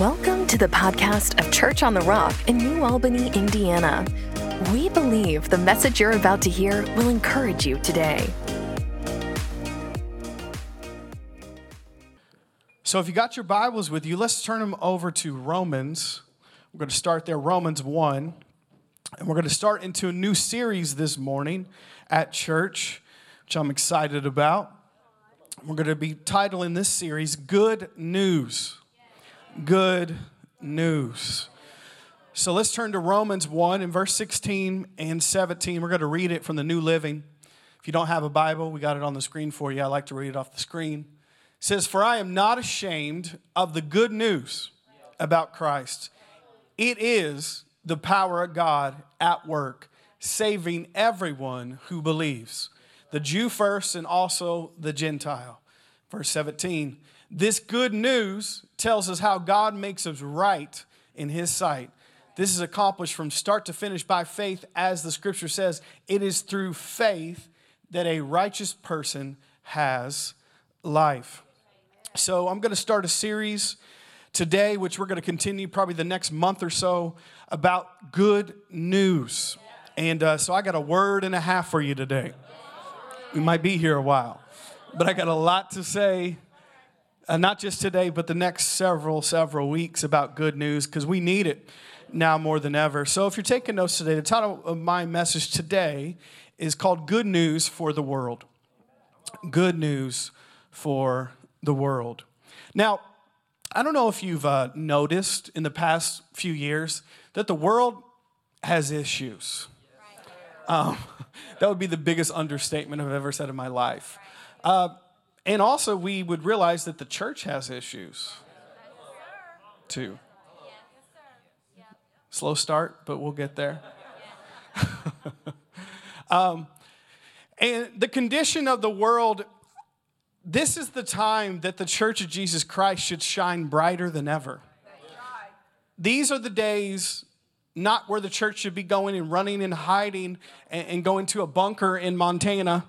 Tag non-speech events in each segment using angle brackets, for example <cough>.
Welcome to the podcast of Church on the Rock in New Albany, Indiana. We believe the message you're about to hear will encourage you today. So, if you got your Bibles with you, let's turn them over to Romans. We're going to start there, Romans 1. And we're going to start into a new series this morning at church, which I'm excited about. We're going to be titling this series Good News good news. So let's turn to Romans 1 in verse 16 and 17. We're going to read it from the New Living. If you don't have a Bible, we got it on the screen for you. I like to read it off the screen. It says, For I am not ashamed of the good news about Christ. It is the power of God at work, saving everyone who believes, the Jew first and also the Gentile. Verse 17 this good news tells us how God makes us right in His sight. This is accomplished from start to finish by faith, as the scripture says. It is through faith that a righteous person has life. So, I'm going to start a series today, which we're going to continue probably the next month or so, about good news. And uh, so, I got a word and a half for you today. We might be here a while, but I got a lot to say uh, not just today, but the next several, several weeks about good news because we need it now more than ever. So if you're taking notes today, the title of my message today is called Good News for the World. Good News for the World. Now, I don't know if you've uh, noticed in the past few years that the world has issues. Um, <laughs> that would be the biggest understatement I've ever said in my life. Uh, and also, we would realize that the church has issues too. Slow start, but we'll get there. <laughs> um, and the condition of the world, this is the time that the church of Jesus Christ should shine brighter than ever. These are the days not where the church should be going and running and hiding and, and going to a bunker in Montana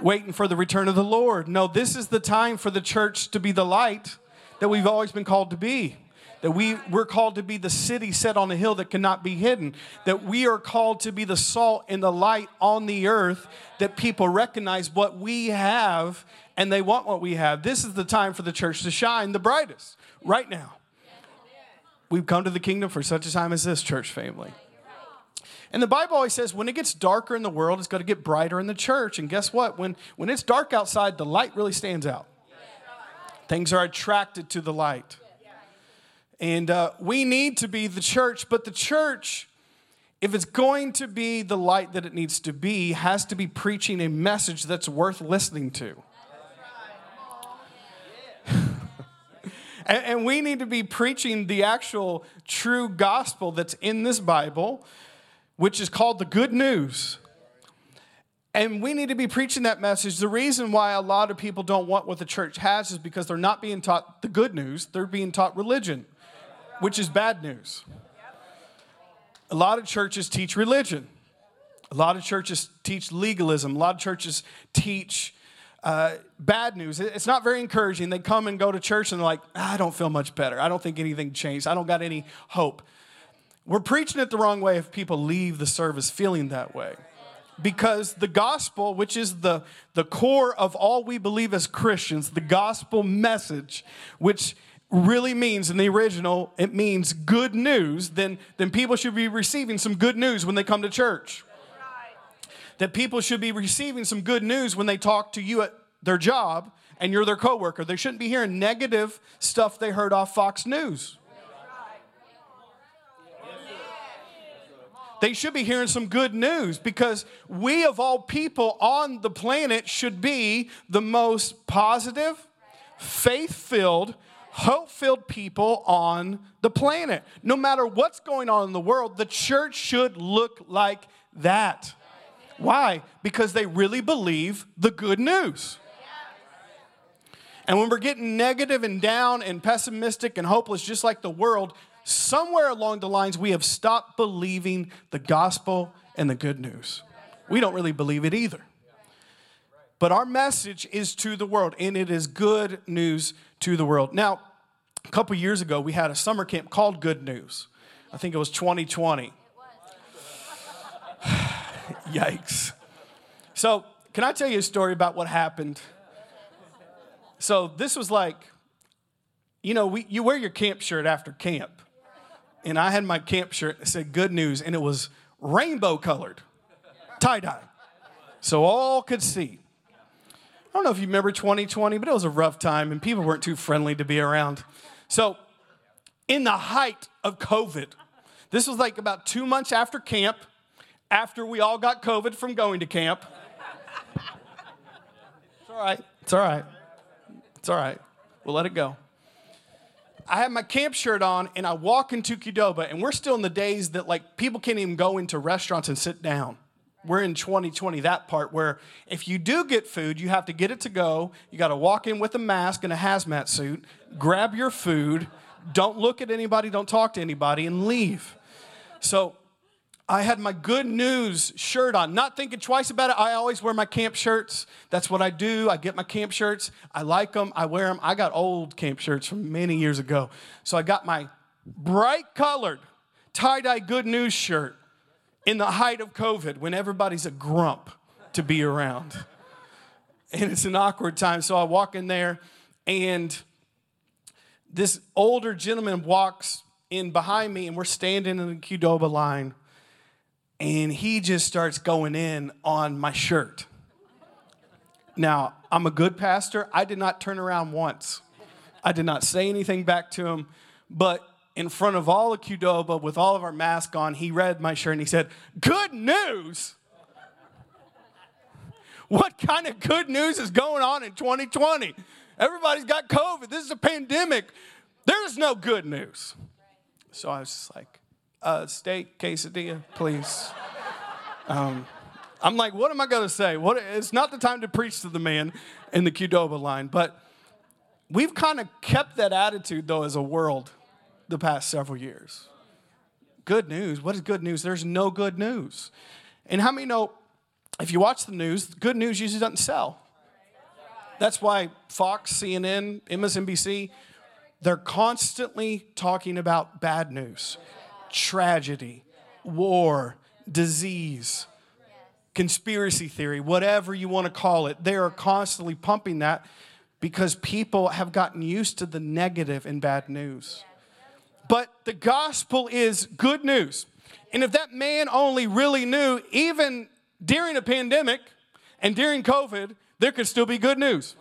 waiting for the return of the Lord. No, this is the time for the church to be the light that we've always been called to be. That we, we're called to be the city set on a hill that cannot be hidden. That we are called to be the salt and the light on the earth that people recognize what we have and they want what we have. This is the time for the church to shine the brightest right now. We've come to the kingdom for such a time as this, church family. And the Bible always says when it gets darker in the world, it's going to get brighter in the church. And guess what? When, when it's dark outside, the light really stands out. Things are attracted to the light. And uh, we need to be the church, but the church, if it's going to be the light that it needs to be, has to be preaching a message that's worth listening to. <laughs> and, and we need to be preaching the actual true gospel that's in this Bible which is called the good news. And we need to be preaching that message. The reason why a lot of people don't want what the church has is because they're not being taught the good news, they're being taught religion, which is bad news. A lot of churches teach religion. A lot of churches teach legalism. A lot of churches teach uh, bad news. It's not very encouraging. They come and go to church and they're like, I don't feel much better. I don't think anything changed. I don't got any hope. We're preaching it the wrong way if people leave the service feeling that way. Because the gospel, which is the, the core of all we believe as Christians, the gospel message, which really means in the original, it means good news, then, then people should be receiving some good news when they come to church. That people should be receiving some good news when they talk to you at their job and you're their coworker. They shouldn't be hearing negative stuff they heard off Fox News. They should be hearing some good news because we, of all people on the planet, should be the most positive, faith filled, hope filled people on the planet. No matter what's going on in the world, the church should look like that. Why? Because they really believe the good news. And when we're getting negative and down and pessimistic and hopeless, just like the world, somewhere along the lines, we have stopped believing the gospel and the good news. We don't really believe it either. But our message is to the world, and it is good news to the world. Now, a couple years ago, we had a summer camp called Good News. I think it was 2020. <sighs> Yikes. So, can I tell you a story about what happened? So, this was like, you know, we, you wear your camp shirt after camp. And I had my camp shirt that said good news, and it was rainbow colored, tie dye. So all could see. I don't know if you remember 2020, but it was a rough time, and people weren't too friendly to be around. So, in the height of COVID, this was like about two months after camp, after we all got COVID from going to camp. It's all right. It's all right. It's all right. We'll let it go. I have my camp shirt on and I walk into Qdoba, and we're still in the days that like people can't even go into restaurants and sit down. We're in 2020, that part where if you do get food, you have to get it to go. You got to walk in with a mask and a hazmat suit, grab your food, don't look at anybody, don't talk to anybody, and leave. So I had my good news shirt on, not thinking twice about it. I always wear my camp shirts. That's what I do. I get my camp shirts. I like them. I wear them. I got old camp shirts from many years ago. So I got my bright colored tie dye good news shirt in the height of COVID when everybody's a grump to be around. And it's an awkward time. So I walk in there, and this older gentleman walks in behind me, and we're standing in the Qdoba line, and he just starts going in on my shirt. Now, I'm a good pastor. I did not turn around once. I did not say anything back to him, but in front of all of Qdoba with all of our masks on, he read my shirt and he said, Good news! What kind of good news is going on in 2020? Everybody's got COVID. This is a pandemic. There's no good news. So I was just like, uh, steak quesadilla, please. Um, I'm like, what am I going to say? What, it's not the time to preach to the man in the Qdoba line, but we've kind of kept that attitude, though, as a world the past several years. Good news. What is good news? There's no good news. And how many know if you watch the news, good news usually doesn't sell? That's why Fox, CNN, MSNBC, they're constantly talking about bad news, tragedy, war, disease, conspiracy theory, whatever you want to call it. They are constantly pumping that because people have gotten used to the negative and bad news. But the gospel is good news. And if that man only really knew, even during a pandemic and during COVID, there could still be good news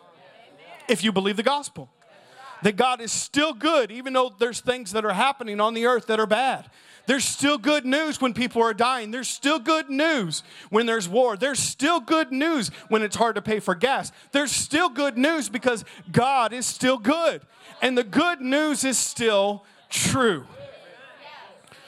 if you believe the gospel. That God is still good, even though there's things that are happening on the earth that are bad. There's still good news when people are dying. There's still good news when there's war. There's still good news when it's hard to pay for gas. There's still good news because God is still good. And the good news is still true.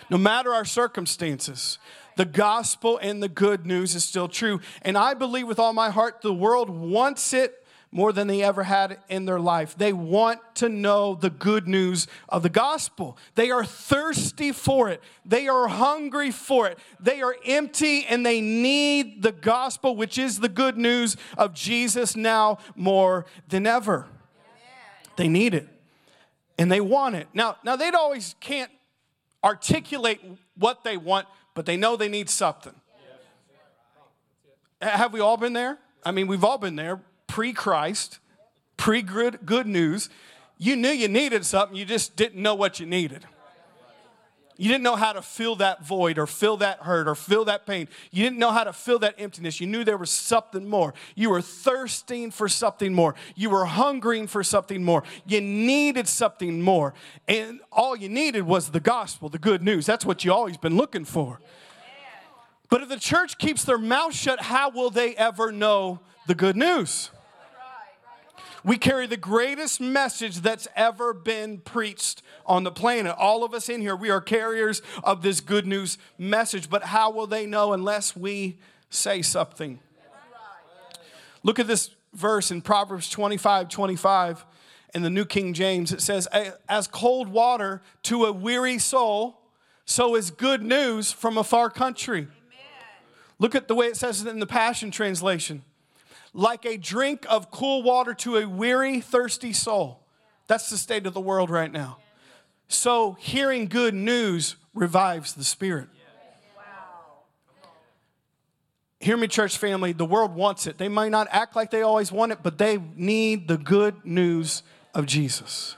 No matter our circumstances, the gospel and the good news is still true. And I believe with all my heart the world wants it more than they ever had in their life. They want to know the good news of the gospel. They are thirsty for it. They are hungry for it. They are empty and they need the gospel, which is the good news of Jesus now more than ever. They need it and they want it. Now, now they always can't articulate what they want, but they know they need something. Have we all been there? I mean, we've all been there pre Christ, pre good news. You knew you needed something, you just didn't know what you needed. You didn't know how to fill that void or fill that hurt or fill that pain. You didn't know how to fill that emptiness. You knew there was something more. You were thirsting for something more. You were hungering for something more. You needed something more. And all you needed was the gospel, the good news. That's what you always been looking for. But if the church keeps their mouth shut, how will they ever know the good news? We carry the greatest message that's ever been preached on the planet. All of us in here, we are carriers of this good news message, but how will they know unless we say something? Look at this verse in Proverbs 25 25 in the New King James. It says, As cold water to a weary soul, so is good news from a far country. Amen. Look at the way it says it in the Passion Translation like a drink of cool water to a weary, thirsty soul. That's the state of the world right now. So, hearing good news revives the spirit. Hear me, church family. The world wants it. They might not act like they always want it, but they need the good news of Jesus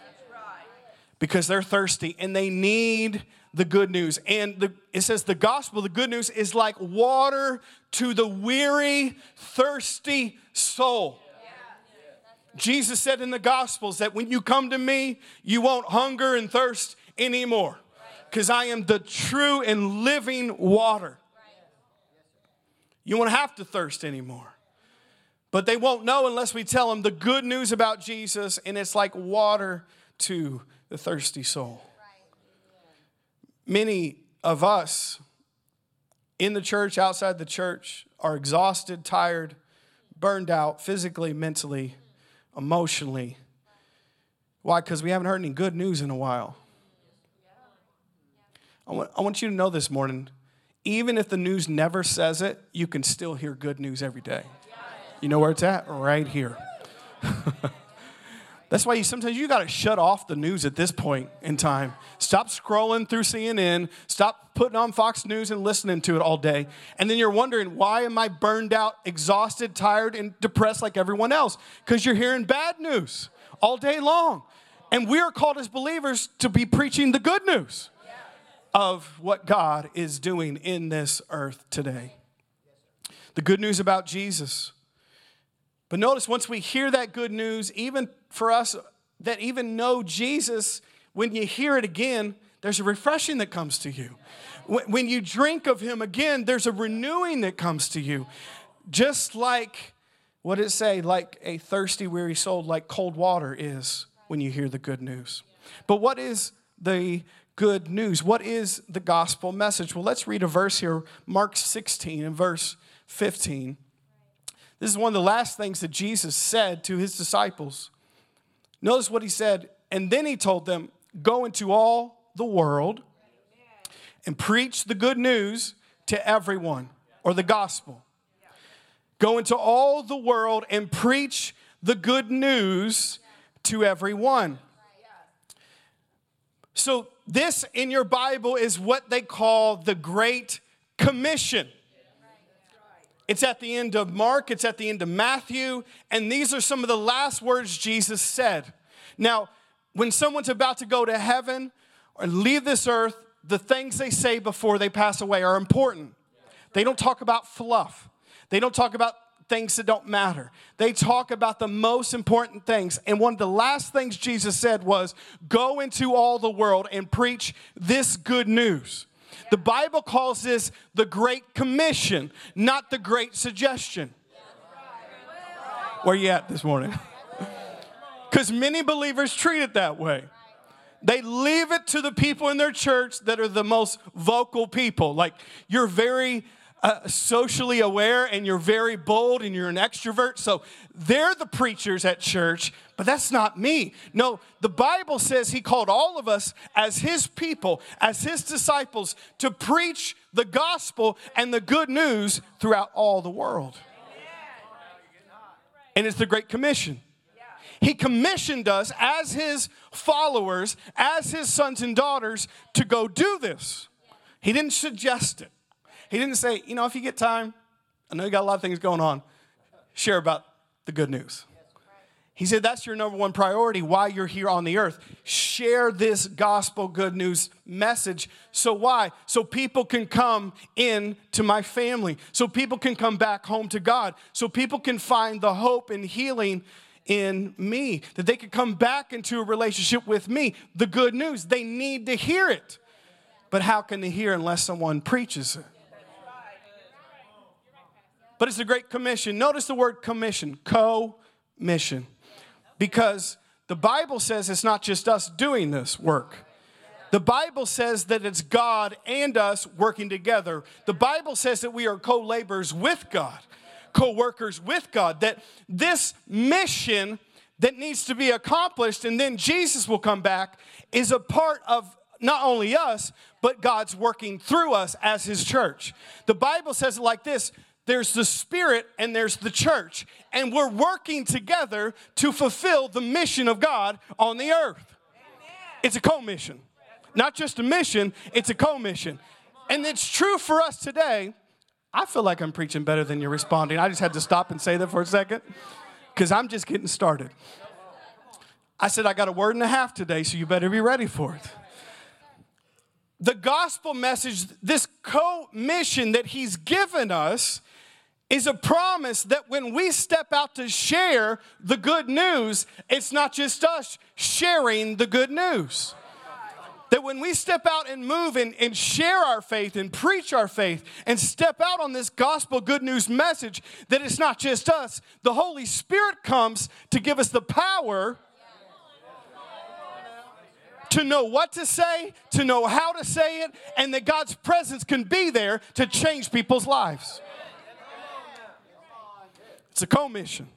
because they're thirsty and they need the good news. And the, it says the gospel, the good news, is like water to the weary, thirsty soul. Jesus said in the Gospels that when you come to me, you won't hunger and thirst anymore because I am the true and living water. You won't have to thirst anymore. But they won't know unless we tell them the good news about Jesus, and it's like water to the thirsty soul. Many of us in the church, outside the church, are exhausted, tired, burned out physically, mentally, emotionally. Why? Because we haven't heard any good news in a while. I want, I want you to know this morning even if the news never says it, you can still hear good news every day. You know where it's at? Right here. <laughs> That's why you sometimes you got to shut off the news at this point in time. Stop scrolling through CNN, stop putting on Fox News and listening to it all day. And then you're wondering, why am I burned out, exhausted, tired, and depressed like everyone else? Because you're hearing bad news all day long. And we are called as believers to be preaching the good news of what God is doing in this earth today. The good news about Jesus. But notice once we hear that good news, even for us that even know Jesus, when you hear it again, there's a refreshing that comes to you. When you drink of Him again, there's a renewing that comes to you. Just like, what did it say? Like a thirsty, weary soul, like cold water is when you hear the good news. But what is the good news. What is the gospel message? Well, let's read a verse here, Mark 16 and verse 15. This is one of the last things that Jesus said to his disciples. Notice what he said, and then he told them, Go into all the world and preach the good news to everyone, or the gospel. Go into all the world and preach the good news to everyone. So, this in your Bible is what they call the Great Commission. It's at the end of Mark, it's at the end of Matthew, and these are some of the last words Jesus said. Now, when someone's about to go to heaven or leave this earth, the things they say before they pass away are important. They don't talk about fluff. They don't talk about things that don't matter. They talk about the most important things. And one of the last things Jesus said was go into all the world and preach this good news. The Bible calls this the Great Commission, not the Great Suggestion. Where you at this morning? <laughs> Because many believers treat it that way. They leave it to the people in their church that are the most vocal people. Like, you're very uh, socially aware and you're very bold and you're an extrovert. So they're the preachers at church, but that's not me. No, the Bible says he called all of us as his people, as his disciples, to preach the gospel and the good news throughout all the world. And it's the Great Commission. He commissioned us as his followers, as his sons and daughters, to go do this. He didn't suggest it. He didn't say, you know, if you get time, I know you got a lot of things going on, share about the good news. He said that's your number one priority why you're here on the earth. Share this gospel good news message. So, why? So people can come in to my family. So people can come back home to God. So people can find the hope and healing in me. That they can come back into a relationship with me. The good news. They need to hear it. But how can they hear unless someone preaches it? But it's a great commission. Notice the word commission, co mission, because the Bible says it's not just us doing this work. The Bible says that it's God and us working together. The Bible says that we are co laborers with God, co workers with God, that this mission that needs to be accomplished and then Jesus will come back is a part of not only us, but God's working through us as His church. The Bible says it like this there's the Spirit, and there's the church. And we're working together to fulfill the mission of God on the earth. It's a co-mission. Not just a mission, it's a co-mission. And it's true for us today. I feel like I'm preaching better than you're responding. I just had to stop and say that for a second because I'm just getting started. I said, I got a word and a half today, so you better be ready for it. The gospel message, this co mission that he's given us, is a promise that when we step out to share the good news, it's not just us sharing the good news. That when we step out and move and, and share our faith and preach our faith and step out on this gospel good news message, that it's not just us, the Holy Spirit comes to give us the power to know what to say, to know how to say it, and that God's presence can be there to change people's lives. It's a commission.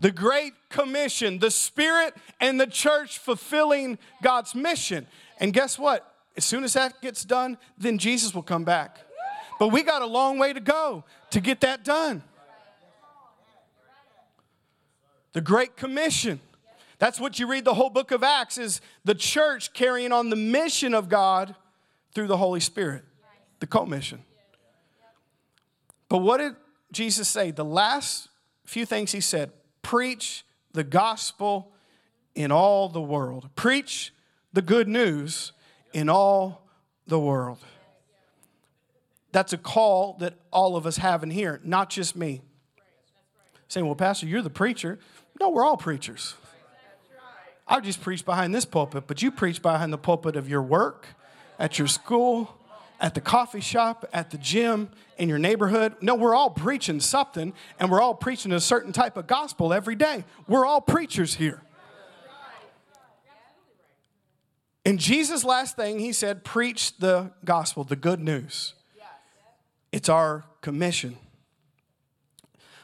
The Great Commission, the Spirit and the church fulfilling God's mission. And guess what? As soon as that gets done, then Jesus will come back. But we got a long way to go to get that done. The Great Commission. That's what you read the whole book of Acts is the church carrying on the mission of God through the Holy Spirit, the commission. But what did Jesus say? The last few things he said preach the gospel in all the world, preach the good news in all the world. That's a call that all of us have in here, not just me. Saying, well, Pastor, you're the preacher. No, we're all preachers. I just preach behind this pulpit, but you preach behind the pulpit of your work, at your school, at the coffee shop, at the gym, in your neighborhood. No, we're all preaching something, and we're all preaching a certain type of gospel every day. We're all preachers here. In Jesus' last thing, he said, Preach the gospel, the good news. It's our commission.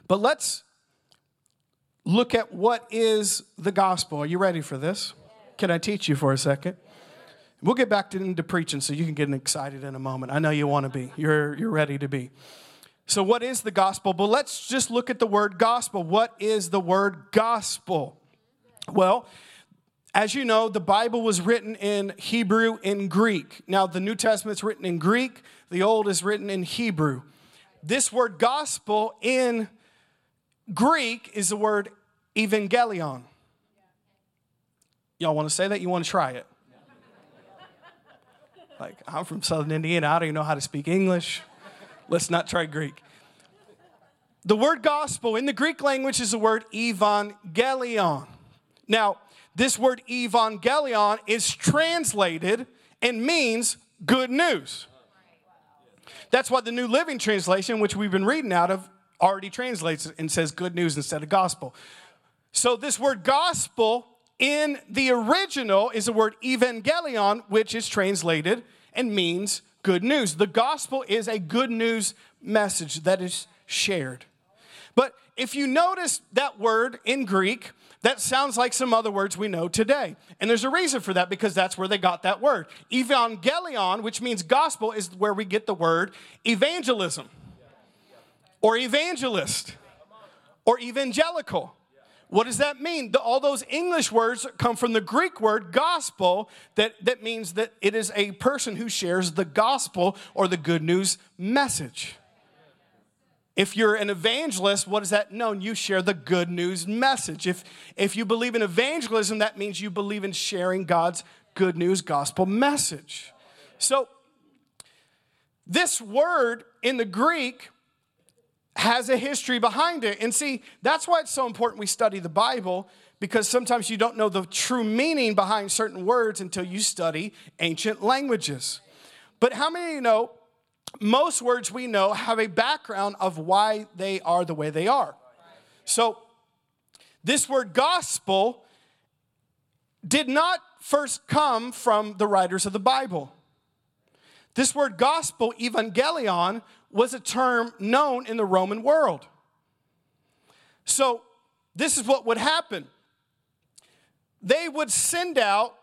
But let's look at what is the gospel. Are you ready for this? Can I teach you for a second? We'll get back to, into preaching so you can get excited in a moment. I know you want to be. You're, you're ready to be. So, what is the gospel? But let's just look at the word gospel. What is the word gospel? Well, as you know, the Bible was written in Hebrew and Greek. Now, the New Testament's written in Greek, the Old is written in Hebrew. This word gospel in Greek is the word evangelion. Y'all want to say that? You want to try it? Like, I'm from Southern Indiana. I don't even know how to speak English. Let's not try Greek. The word gospel in the Greek language is the word evangelion. Now, this word evangelion is translated and means good news. That's what the New Living Translation, which we've been reading out of, already translates and says good news instead of gospel. So, this word gospel in the original is the word evangelion, which is translated and means good news. The gospel is a good news message that is shared. But if you notice that word in Greek, that sounds like some other words we know today. And there's a reason for that because that's where they got that word. Evangelion, which means gospel, is where we get the word evangelism or evangelist or evangelical. What does that mean? The, all those English words come from the Greek word gospel, that, that means that it is a person who shares the gospel or the good news message. If you're an evangelist, what does that mean? You share the good news message. If, if you believe in evangelism, that means you believe in sharing God's good news gospel message. So, this word in the Greek has a history behind it. And see, that's why it's so important we study the Bible because sometimes you don't know the true meaning behind certain words until you study ancient languages. But how many of you know most words we know have a background of why they are the way they are? So, this word gospel did not first come from the writers of the Bible. This word gospel, evangelion, was a term known in the Roman world. So, this is what would happen they would send out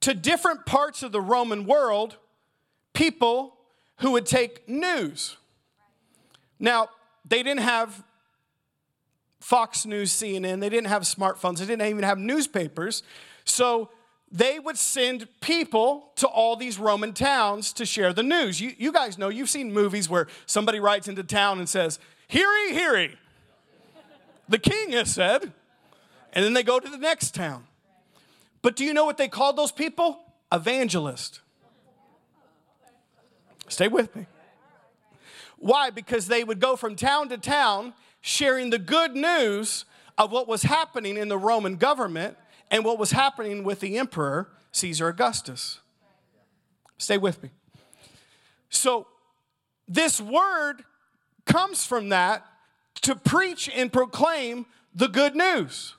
to different parts of the Roman world people who would take news. Now, they didn't have Fox News, CNN, they didn't have smartphones, they didn't even have newspapers. So they would send people to all these Roman towns to share the news. You, you guys know, you've seen movies where somebody writes into town and says, hear ye. The king has said. And then they go to the next town. But do you know what they called those people? Evangelist. Stay with me. Why? Because they would go from town to town sharing the good news of what was happening in the Roman government and what was happening with the emperor, Caesar Augustus. Stay with me. So, this word comes from that to preach and proclaim the good news.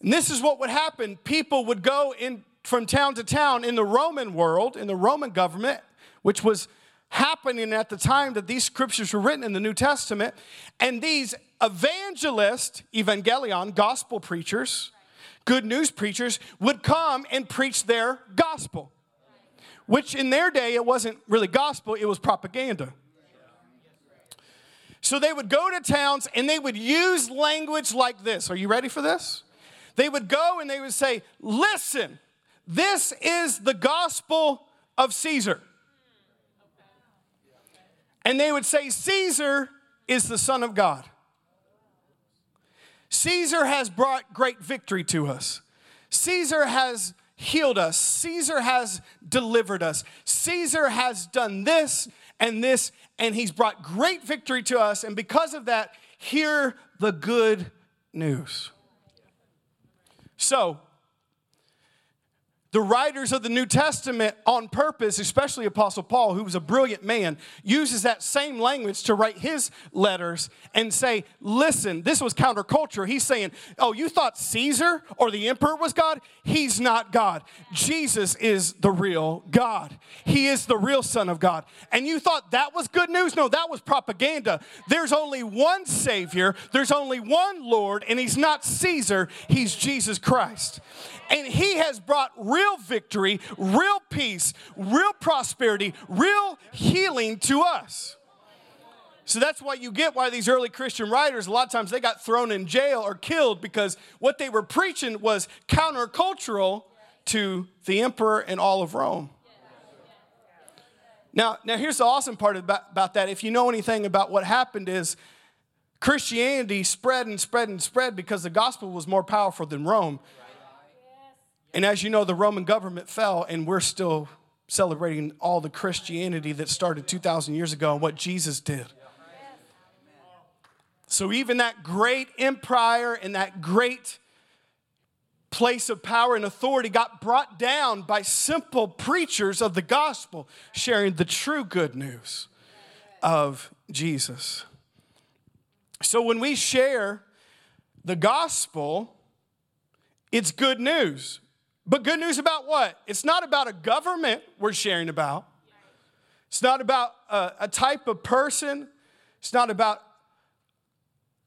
And this is what would happen. People would go in from town to town in the Roman world, in the Roman government, which was happening at the time that these scriptures were written in the New Testament. And these evangelists, evangelion, gospel preachers, good news preachers, would come and preach their gospel, which in their day it wasn't really gospel, it was propaganda. So they would go to towns and they would use language like this. Are you ready for this? They would go and they would say, Listen, this is the gospel of Caesar. And they would say, Caesar is the Son of God. Caesar has brought great victory to us. Caesar has healed us. Caesar has delivered us. Caesar has done this and this, and he's brought great victory to us. And because of that, hear the good news. So, the writers of the New Testament, on purpose, especially Apostle Paul, who was a brilliant man, uses that same language to write his letters and say, Listen, this was counterculture. He's saying, Oh, you thought Caesar or the emperor was God? He's not God. Jesus is the real God. He is the real Son of God. And you thought that was good news? No, that was propaganda. There's only one Savior, there's only one Lord, and He's not Caesar, He's Jesus Christ. And He has brought real victory, real peace, real prosperity, real healing to us. So that's why you get why these early Christian writers, a lot of times they got thrown in jail or killed because what they were preaching was countercultural to the emperor and all of Rome. Now, now here's the awesome part about, about that. If you know anything about what happened is Christianity spread and spread and spread because the gospel was more powerful than Rome. And as you know, the Roman government fell, and we're still celebrating all the Christianity that started 2,000 years ago and what Jesus did. So, even that great empire and that great place of power and authority got brought down by simple preachers of the gospel sharing the true good news of Jesus. So, when we share the gospel, it's good news. But good news about what? It's not about a government we're sharing about. It's not about a, a, type of person. It's not about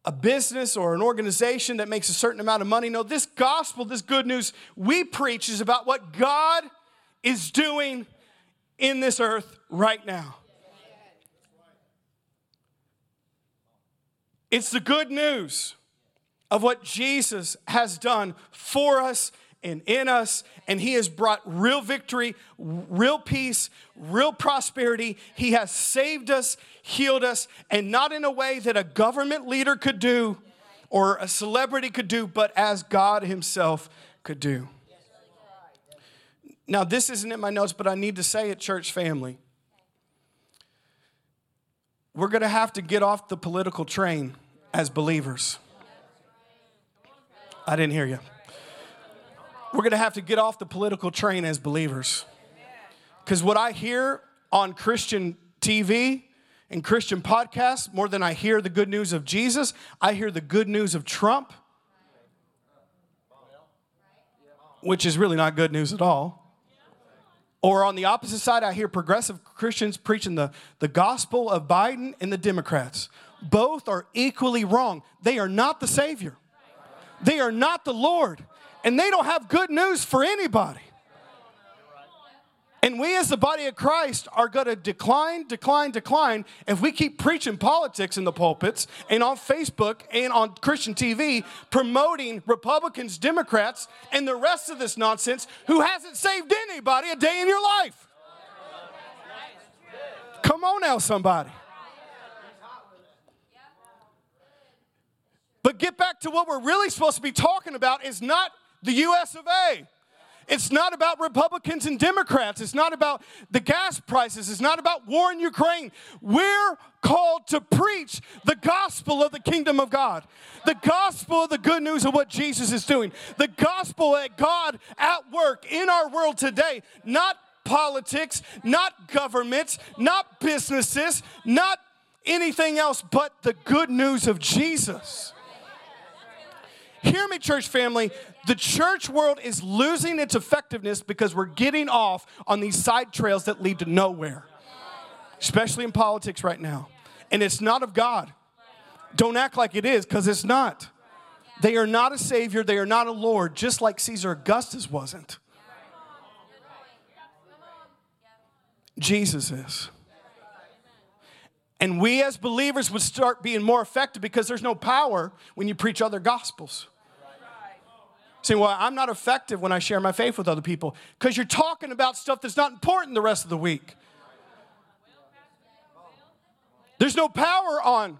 a business or an organization that makes a certain amount of money. No, this gospel, this good news we preach is about what God is doing in this earth right now. It's the good news of what Jesus has done for us and in us, and He has brought real victory, real peace, real prosperity. He has saved us, healed us, and not in a way that a government leader could do or a celebrity could do, but as God Himself could do. Now, this isn't in my notes, but I need to say it, church family. We're going to have to get off the political train as believers. I didn't hear you we're going to have to get off the political train as believers. Because what I hear on Christian TV and Christian podcasts, more than I hear the good news of Jesus, I hear the good news of Trump, which is really not good news at all. Or on the opposite side, I hear progressive Christians preaching the, the gospel of Biden and the Democrats. Both are equally wrong. They are not the Savior, they are not the Lord and they don't have good news for anybody. And we, as the body of Christ, are going to decline, decline, decline if we keep preaching politics in the pulpits and on Facebook and on Christian TV, promoting Republicans, Democrats, and the rest of this nonsense who hasn't saved anybody a day in your life. Come on now, somebody. But get back to what we're really supposed to be talking about is not the US of A. It's not about Republicans and Democrats. It's not about the gas prices. It's not about war in Ukraine. We're called to preach the gospel of the kingdom of God, the gospel of the good news of what Jesus is doing, the gospel that God at work in our world today, not politics, not governments, not businesses, not anything else but the good news of Jesus. Hear me, church family. The church world is losing its effectiveness because we're getting off on these side trails that lead to nowhere, especially in politics right now. And it's not of God. Don't act like it is because it's not. They are not a savior, they are not a Lord, just like Caesar Augustus wasn't. Jesus is. And we as believers would start being more effective because there's no power when you preach other gospels. Saying, well, I'm not effective when I share my faith with other people because you're talking about stuff that's not important the rest of the week. There's no power on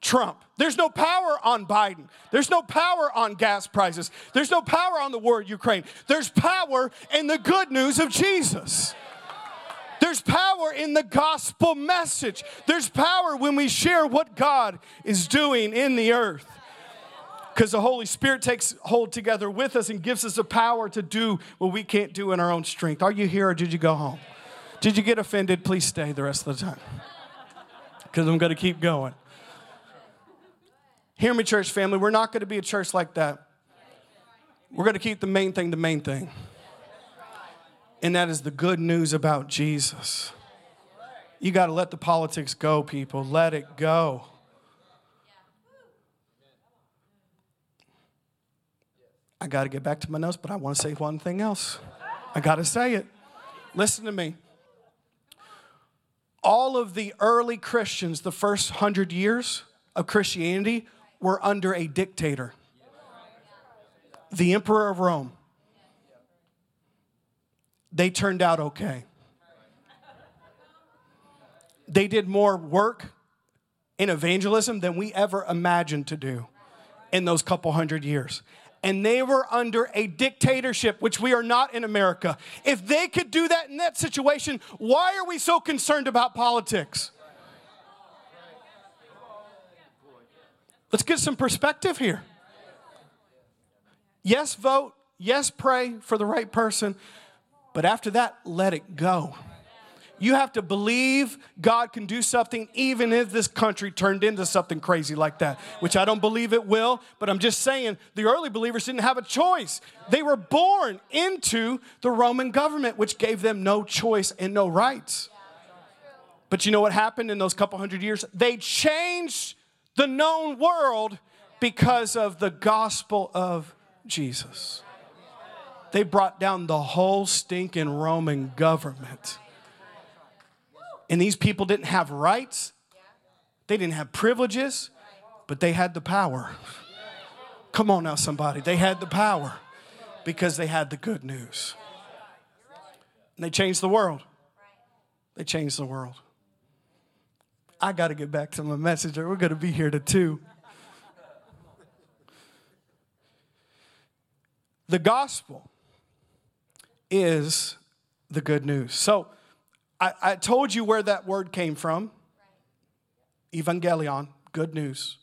Trump. There's no power on Biden. There's no power on gas prices. There's no power on the war in Ukraine. There's power in the good news of Jesus. There's power in the gospel message. There's power when we share what God is doing in the earth. Because the Holy Spirit takes hold together with us and gives us the power to do what we can't do in our own strength. Are you here or did you go home? Did you get offended? Please stay the rest of the time. Because I'm going to keep going. Hear me, church family. We're not going to be a church like that. We're going to keep the main thing the main thing. And that is the good news about Jesus. You got to let the politics go, people. Let it go. I got to get back to my notes, but I want to say one thing else. I got to say it. Listen to me. All of the early Christians, the first hundred years of Christianity, were under a dictator, the emperor of Rome. They turned out okay. They did more work in evangelism than we ever imagined to do in those couple hundred years and they were under a dictatorship, which we are not in America. If they could do that in that situation, why are we so concerned about politics? Let's get some perspective here. Yes, vote. Yes, pray for the right person. But after that, let it go. You have to believe God can do something even if this country turned into something crazy like that, which I don't believe it will, but I'm just saying the early believers didn't have a choice. They were born into the Roman government, which gave them no choice and no rights. But you know what happened in those couple hundred years? They changed the known world because of the gospel of Jesus. They brought down the whole stinking Roman government. And these people didn't have rights, they didn't have privileges, but they had the power. Come on now, somebody. They had the power because they had the good news. And they changed the world. They changed the world. I got to get back to my message, or we're going to be here to two. The gospel is the good news. So, I, I told you where that word came from evangelion, good news,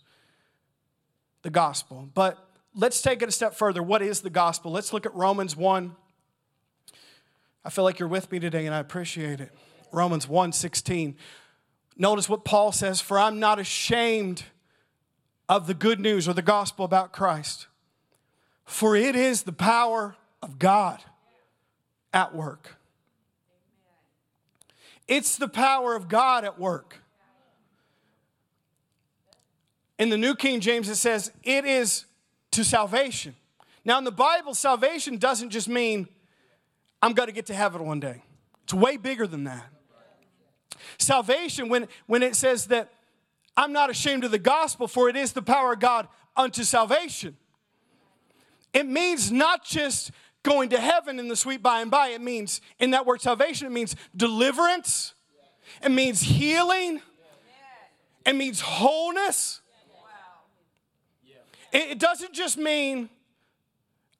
the gospel. But let's take it a step further. What is the gospel? Let's look at Romans 1. I feel like you're with me today and I appreciate it. Romans 1 16. Notice what Paul says For I'm not ashamed of the good news or the gospel about Christ, for it is the power of God at work it's the power of God at work. In the New King James, it says, it is to salvation. Now, in the Bible, salvation doesn't just mean I'm going to get to heaven one day. It's way bigger than that. Salvation, when, when it says that I'm not ashamed of the gospel, for it is the power of God unto salvation. It means not just going to heaven in the sweet by and by. It means, in that word salvation, it means deliverance, it means healing, it means wholeness. It doesn't just mean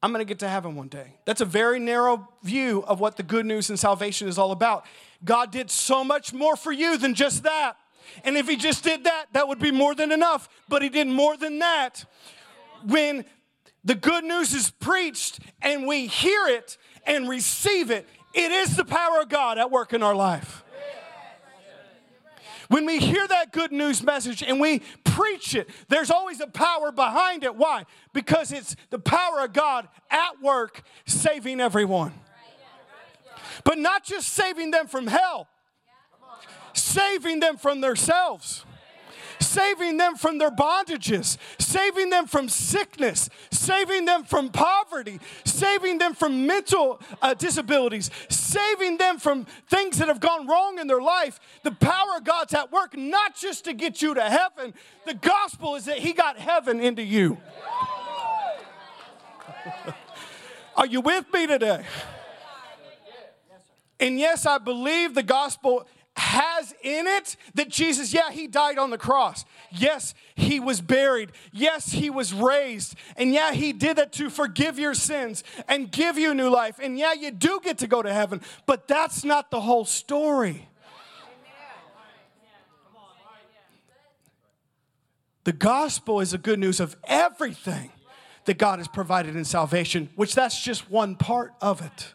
I'm going to get to heaven one day. That's a very narrow view of what the good news and salvation is all about. God did so much more for you than just that. And if He just did that, that would be more than enough. But He did more than that. When the good news is preached and we hear it and receive it, it is the power of God at work in our life. When we hear that good news message and we preach it, there's always a power behind it. Why? Because it's the power of God at work saving everyone. But not just saving them from hell, saving them from themselves saving them from their bondages, saving them from sickness, saving them from poverty, saving them from mental uh, disabilities, saving them from things that have gone wrong in their life. The power of God's at work, not just to get you to heaven. The gospel is that He got heaven into you. <laughs> Are you with me today? And yes, I believe the gospel has in it that Jesus, yeah, he died on the cross. Yes, he was buried. Yes, he was raised. And yeah, he did it to forgive your sins and give you new life. And yeah, you do get to go to heaven, but that's not the whole story. The gospel is the good news of everything that God has provided in salvation, which that's just one part of it.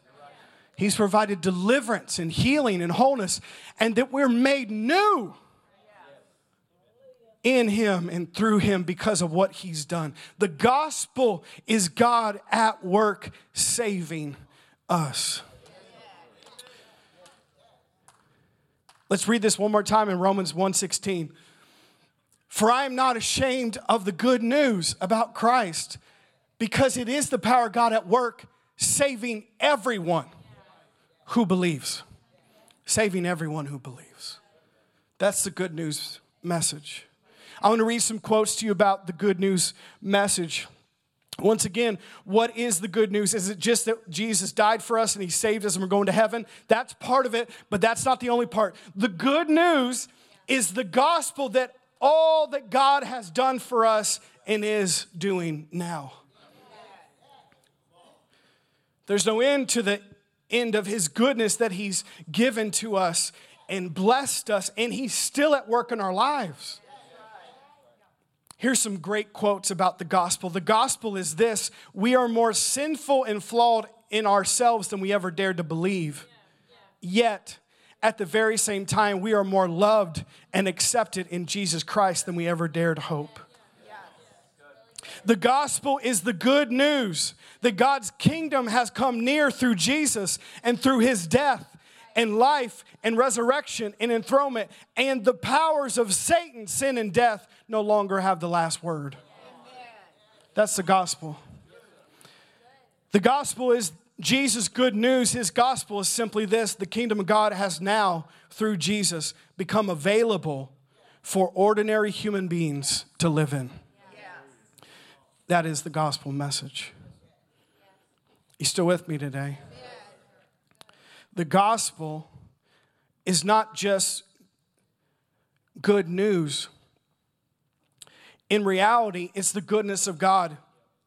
He's provided deliverance and healing and wholeness, and that we're made new in Him and through Him because of what He's done. The gospel is God at work saving us. Let's read this one more time in Romans 1:16. For I am not ashamed of the good news about Christ, because it is the power of God at work saving everyone who believes, saving everyone who believes. That's the good news message. I want to read some quotes to you about the good news message. Once again, what is the good news? Is it just that Jesus died for us and he saved us and we're going to heaven? That's part of it, but that's not the only part. The good news is the gospel that all that God has done for us and is doing now. There's no end to the end of his goodness that he's given to us and blessed us, and he's still at work in our lives. Here's some great quotes about the gospel. The gospel is this we are more sinful and flawed in ourselves than we ever dared to believe. Yet, at the very same time, we are more loved and accepted in Jesus Christ than we ever dared hope. The gospel is the good news that God's kingdom has come near through Jesus and through his death and life and resurrection and enthronement, and the powers of Satan, sin, and death no longer have the last word. That's the gospel. The gospel is Jesus' good news. His gospel is simply this the kingdom of God has now, through Jesus, become available for ordinary human beings to live in. That is the gospel message. You still with me today? The gospel is not just good news. In reality, it's the goodness of God.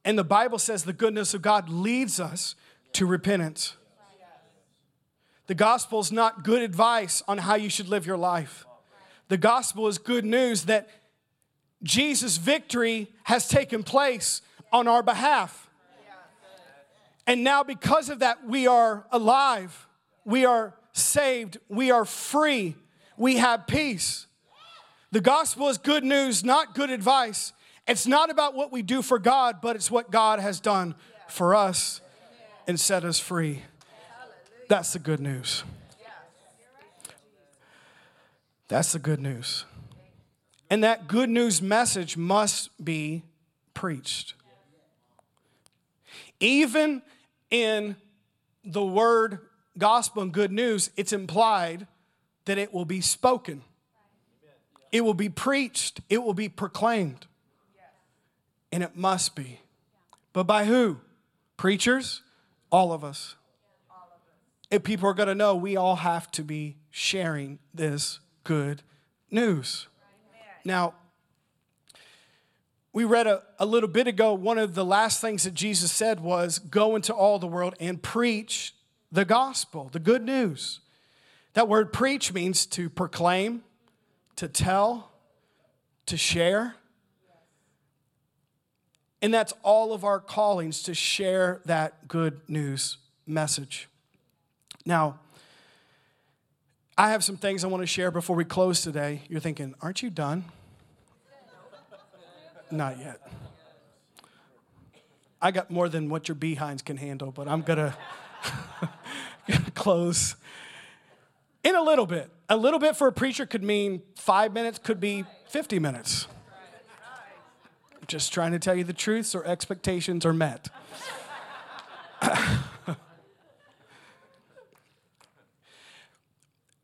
And the Bible says the goodness of God leads us to repentance. The gospel is not good advice on how you should live your life. The gospel is good news that Jesus' victory has taken place on our behalf. And now, because of that, we are alive, we are saved, we are free, we have peace. The gospel is good news, not good advice. It's not about what we do for God, but it's what God has done for us and set us free. That's the good news. That's the good news. And that good news message must be preached. Even in the word gospel and good news, it's implied that it will be spoken, it will be preached, it will be proclaimed. And it must be. But by who? Preachers? All of us. If people are going to know, we all have to be sharing this good news. Now, we read a, a little bit ago, one of the last things that Jesus said was go into all the world and preach the gospel, the good news. That word preach means to proclaim, to tell, to share. And that's all of our callings to share that good news message. Now, I have some things I want to share before we close today. You're thinking, aren't you done? Not yet. I got more than what your behinds can handle, but I'm gonna <laughs> close in a little bit. A little bit for a preacher could mean five minutes, could be 50 minutes. Just trying to tell you the truth so expectations are met. <laughs>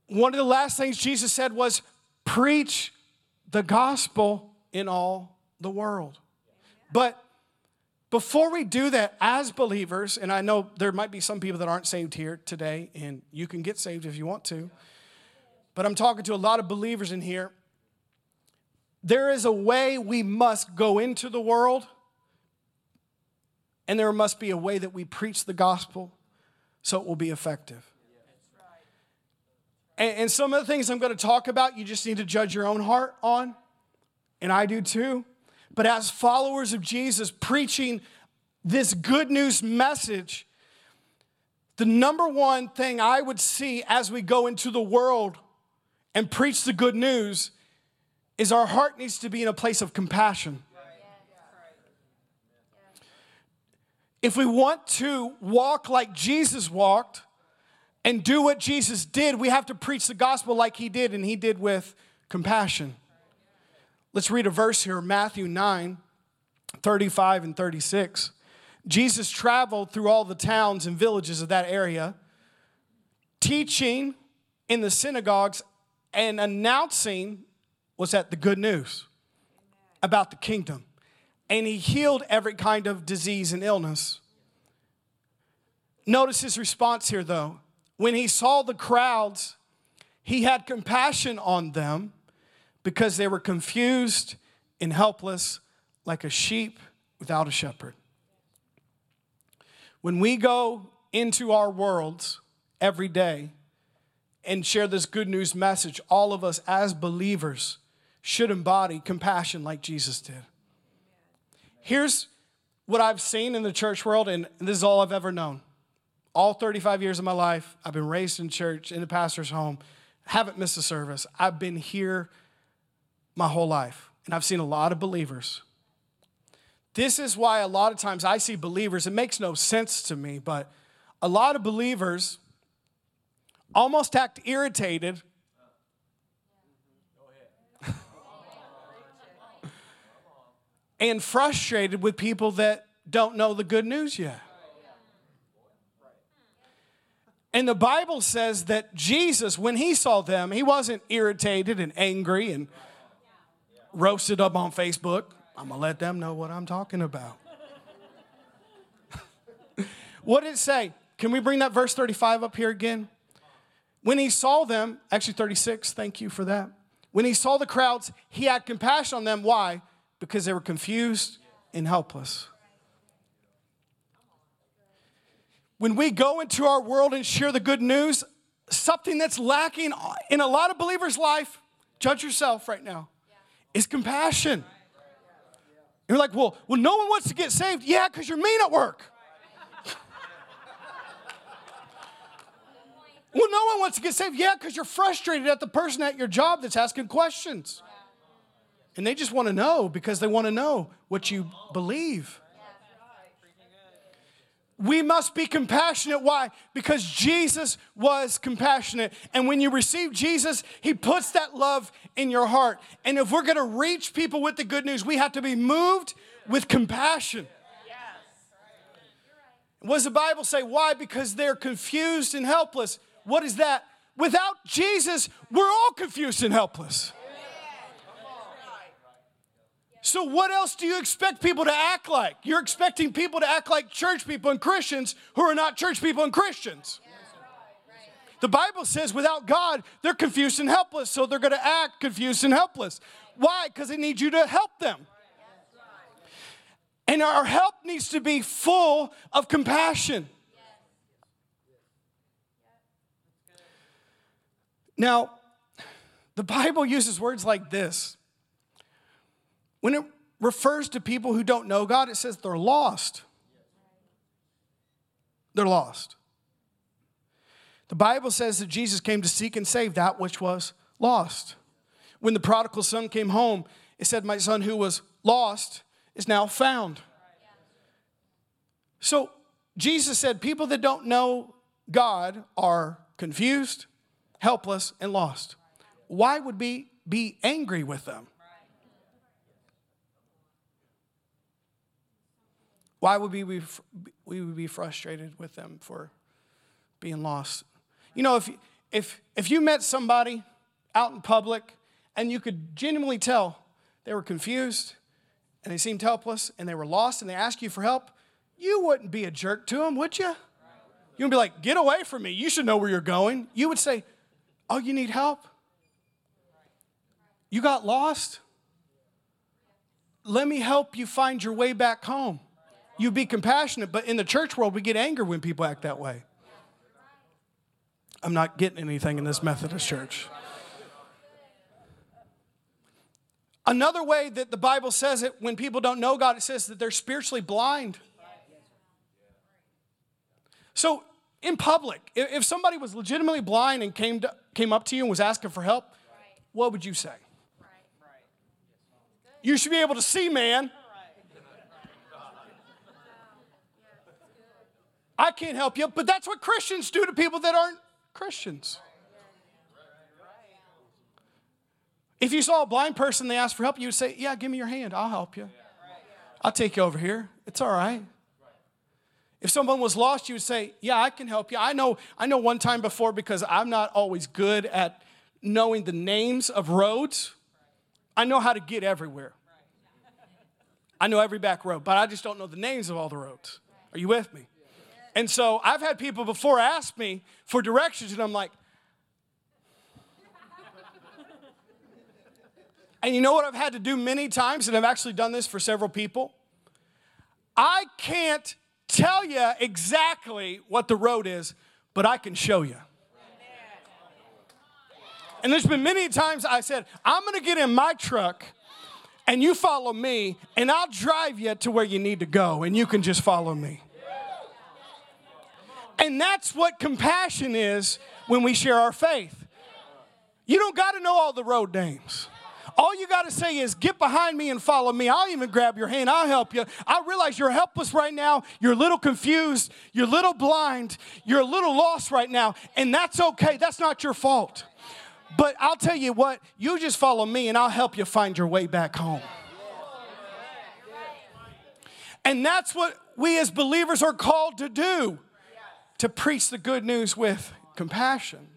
One of the last things Jesus said was preach the gospel in all the world. But before we do that as believers, and I know there might be some people that aren't saved here today, and you can get saved if you want to, but I'm talking to a lot of believers in here. There is a way we must go into the world, and there must be a way that we preach the gospel so it will be effective. And, and some of the things I'm going to talk about, you just need to judge your own heart on, and I do too. But as followers of Jesus, preaching this good news message, the number one thing I would see as we go into the world and preach the good news is our heart needs to be in a place of compassion. If we want to walk like Jesus walked and do what Jesus did, we have to preach the gospel like he did, and he did with compassion. Let's read a verse here Matthew 9 35 and 36. Jesus traveled through all the towns and villages of that area, teaching in the synagogues and announcing was that the good news about the kingdom. And he healed every kind of disease and illness. Notice his response here, though. When he saw the crowds, he had compassion on them because they were confused and helpless like a sheep without a shepherd. When we go into our worlds every day and share this good news message, all of us as believers should embody compassion like Jesus did. Here's what I've seen in the church world, and this is all I've ever known. All 35 years of my life, I've been raised in church, in the pastor's home, haven't missed a service. I've been here my whole life, and I've seen a lot of believers. This is why a lot of times I see believers, it makes no sense to me, but a lot of believers almost act irritated and frustrated with people that don't know the good news yet. And the Bible says that Jesus, when he saw them, he wasn't irritated and angry and roasted up on Facebook. I'm going to let them know what I'm talking about. <laughs> what did it say? Can we bring that verse 35 up here again? When he saw them, actually 36, thank you for that. When he saw the crowds, he had compassion on them. Why? Because they were confused and helpless. When we go into our world and share the good news, something that's lacking in a lot of believers' life, judge yourself right now is compassion. You're like, well, well, no one wants to get saved. Yeah, because you're mean at work. well, no one wants to get saved. Yeah, because you're frustrated at the person at your job that's asking questions. And they just want to know because they want to know what you believe. We must be compassionate. Why? Because Jesus was compassionate. And when you receive Jesus, He puts that love in your heart. And if we're going to reach people with the good news, we have to be moved with compassion. What does the Bible say? Why? Because they're confused and helpless. What is that? Without Jesus, we're all confused and helpless. So, what else do you expect people to act like? You're expecting people to act like church people and Christians who are not church people and Christians. The Bible says without God, they're confused and helpless, so they're going to act confused and helpless. Why? Because they need you to help them. And our help needs to be full of compassion. Now, the Bible uses words like this. When it refers to people who don't know God, it says they're lost. They're lost. The Bible says that Jesus came to seek and save that which was lost. When the prodigal son came home, it said, My son who was lost is now found. So Jesus said, People that don't know God are confused, helpless, and lost. Why would we be angry with them? Why would we be, we would be frustrated with them for being lost? You know, if, if, if you met somebody out in public and you could genuinely tell they were confused and they seemed helpless and they were lost and they asked you for help, you wouldn't be a jerk to them, would you? You would be like, get away from me. You should know where you're going. You would say, oh, you need help? You got lost? Let me help you find your way back home. You be compassionate, but in the church world, we get angry when people act that way. I'm not getting anything in this Methodist church. Another way that the Bible says it when people don't know God, it says that they're spiritually blind. So, in public, if somebody was legitimately blind and came, to, came up to you and was asking for help, what would you say? You should be able to see, man. I can't help you, but that's what Christians do to people that aren't Christians. If you saw a blind person, they asked for help, you would say, Yeah, give me your hand. I'll help you. I'll take you over here. It's all right. If someone was lost, you would say, Yeah, I can help you. I know, I know one time before because I'm not always good at knowing the names of roads. I know how to get everywhere. I know every back road, but I just don't know the names of all the roads. Are you with me? And so I've had people before ask me for directions, and I'm like, and you know what I've had to do many times, and I've actually done this for several people? I can't tell you exactly what the road is, but I can show you. And there's been many times I said, I'm gonna get in my truck and you follow me, and I'll drive you to where you need to go, and you can just follow me. And that's what compassion is when we share our faith. You don't got to know all the road names. All you got to say is, get behind me and follow me. I'll even grab your hand. I'll help you. I realize you're helpless right now. You're a little confused. You're a little blind. You're a little lost right now. And that's okay. That's not your fault. But I'll tell you what, you just follow me and I'll help you find your way back home. And that's what we as believers are called to do to preach the good news with compassion.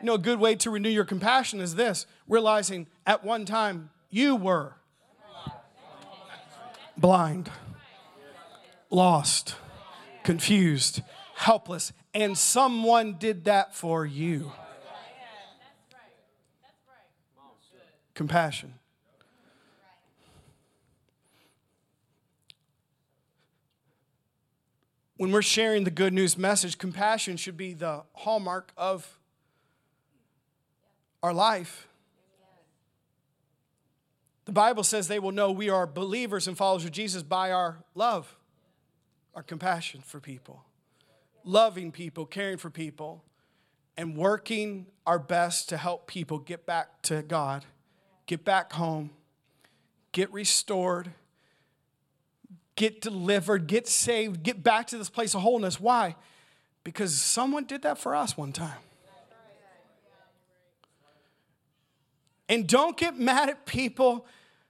You know, a good way to renew your compassion is this realizing at one time you were blind, lost, confused, helpless, and someone did that for you. Compassion. When we're sharing the good news message, compassion should be the hallmark of our life. The Bible says they will know we are believers and followers of Jesus by our love, our compassion for people, loving people, caring for people, and working our best to help people get back to God, get back home, get restored, get delivered, get saved, get back to this place of wholeness. Why? Because someone did that for us one time. And don't get mad at people